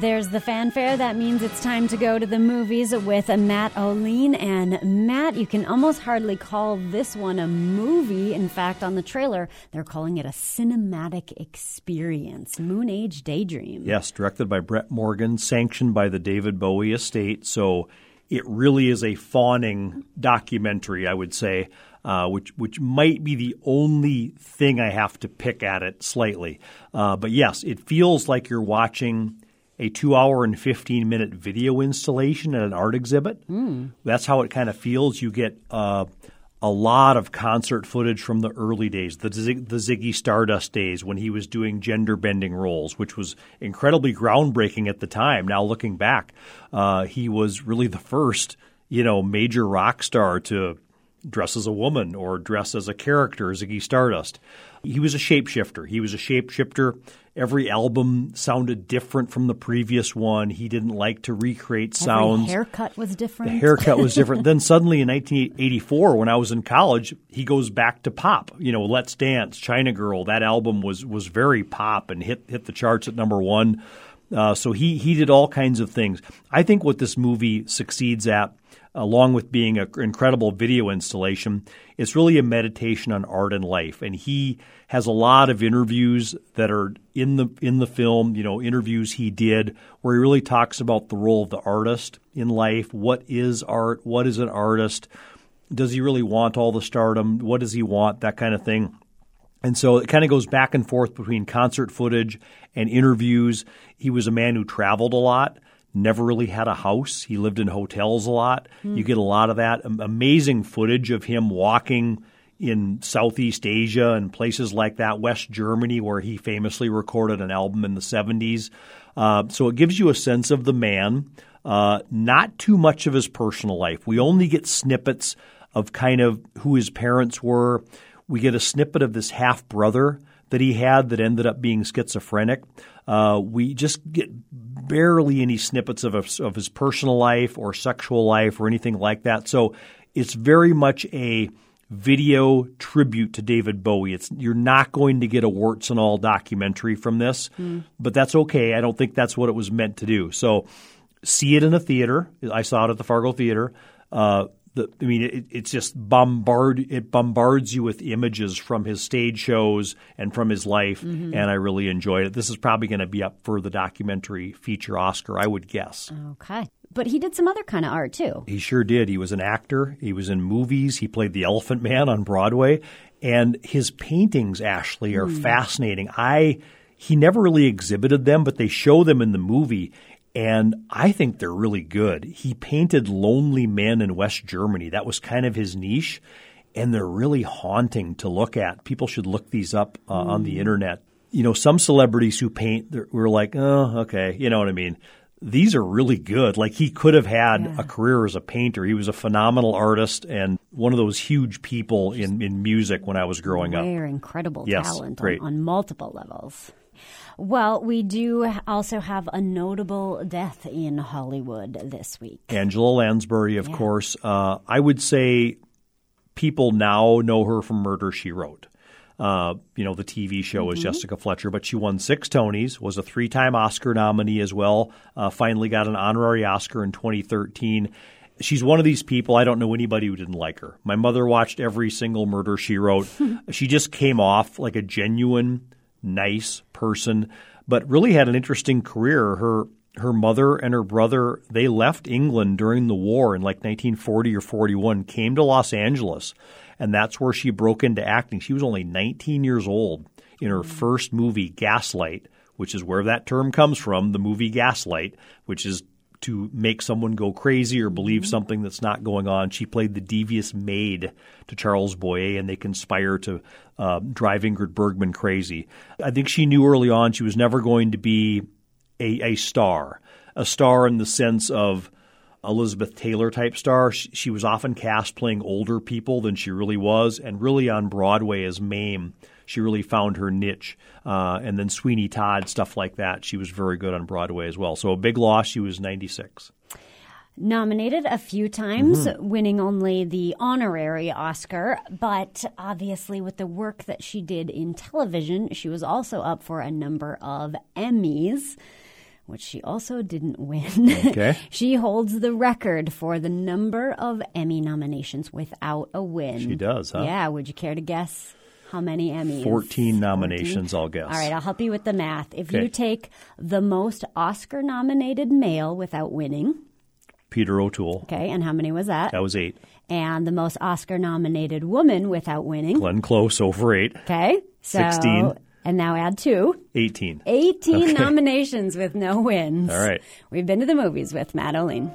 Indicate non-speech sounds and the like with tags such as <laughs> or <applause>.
There's the fanfare. That means it's time to go to the movies with Matt O'Lean. And Matt, you can almost hardly call this one a movie. In fact, on the trailer, they're calling it a cinematic experience Moonage Daydream. Yes, directed by Brett Morgen, sanctioned by the David Bowie estate. So it really is a fawning documentary, I would say. Uh, which which might be the only thing I have to pick at it slightly. Uh, but yes, it feels like you're watching a two hour and 15 minute video installation at an art exhibit. Mm. That's how it kind of feels. You get uh, a lot of concert footage from the early days, the, the Ziggy Stardust days when he was doing gender bending roles, which was incredibly groundbreaking at the time. Now looking back, uh, he was really the first, you know, major rock star to dress as a woman or dress as a character, Ziggy Stardust. He was a shapeshifter. He was a shapeshifter. Every album sounded different from the previous one. He didn't like to recreate sounds. Every haircut was different. The haircut was different. then suddenly in 1984, when I was in college, he goes back to pop. You know, Let's Dance, China Girl. That album was was very pop and hit hit the charts at number one. Uh, so he he did all kinds of things. I think what this movie succeeds at along with being an incredible video installation, it's really a meditation on art and life. And he has a lot of interviews that are in the in the film, you know, interviews he did where he really talks about the role of the artist in life. What is art? What is an artist? Does he really want all the stardom? What does he want? That kind of thing. And so it kind of goes back and forth between concert footage and interviews. He was a man who traveled a lot never really had a house. He lived in hotels a lot. Mm. You get a lot of that amazing footage of him walking in Southeast Asia and places like that, West Germany, where he famously recorded an album in the 70s. Uh, so it gives you a sense of the man, uh, not too much of his personal life. We only get snippets of kind of who his parents were. We get a snippet of this half brother that he had that ended up being schizophrenic. Uh, we just get barely any snippets of, a, of his personal life or sexual life or anything like that. So it's very much a video tribute to David Bowie. It's you're not going to get a warts and all documentary from this, mm. but that's okay. I don't think that's what it was meant to do. So see it in a theater. I saw it at the Fargo Theater. Uh, the, I mean, it, it's just bombard. It bombards you with images from his stage shows and from his life, mm-hmm. and I really enjoyed it. This is probably going to be up for the documentary feature Oscar, I would guess. Okay. But he did some other kind of art too. He sure did. He was an actor. He was in movies. He played the Elephant Man on Broadway, and his paintings, Ashley, are mm. fascinating. I he never really exhibited them, but they show them in the movie, and I think they're really good. He painted lonely men in West Germany. That was kind of his niche, and they're really haunting to look at. People should look these up uh, mm. on the mm. internet. You know, some celebrities who paint, we're like, oh, okay, you know what I mean. These are really good. Like he could have had yeah. a career as a painter. He was a phenomenal artist and one of those huge people in, in music when I was growing up. Rare, incredible yes, talent. On, on multiple levels. Well, we do also have a notable death in Hollywood this week. Angela Lansbury, of yeah. course. Uh, I would say people now know her from Murder, She Wrote. Uh, you know, the TV show mm-hmm. is Jessica Fletcher, but she won six Tonys, was a three time Oscar nominee as well, uh, finally got an honorary Oscar in 2013 she's one of these people. I don't know anybody who didn't like her. My mother watched every single murder she wrote. <laughs> she just came off like a genuine nice person, but really had an interesting career. Her her mother and her brother they left England during the war in like 1940 or 41, came to Los Angeles, and that's where she broke into acting. She was only 19 years old in her first movie, Gaslight, which is where that term comes from, the movie Gaslight, which is to make someone go crazy or believe mm-hmm. something that's not going on. She played the devious maid to Charles Boyer, and they conspire to uh, drive Ingrid Bergman crazy. I think she knew early on she was never going to be a, a star, a star in the sense of Elizabeth Taylor type star. She, was often cast playing older people than she really was, and really on Broadway as Mame she really found her niche. Uh, and then Sweeney Todd, stuff like that. She was very good on Broadway as well. So a big loss. She was 96 nominated a few times, mm-hmm. winning only the honorary Oscar. But obviously, with the work that she did in television, she was also up for a number of Emmys. Which she also didn't win. Okay. <laughs> she holds the record for the number of Emmy nominations without a win. She does, huh? Yeah. Would you care to guess how many Emmys? 14 nominations, I'll guess. All right, I'll help you with the math. If Okay. you take the most Oscar nominated male without winning, Peter O'Toole. okay, and how many was that? That was eight. And the most Oscar nominated woman without winning, Glenn Close over eight. okay? So, 16. And now add two. 18. 18 nominations with no wins. All right. We've been to the movies with Matt O'Lean.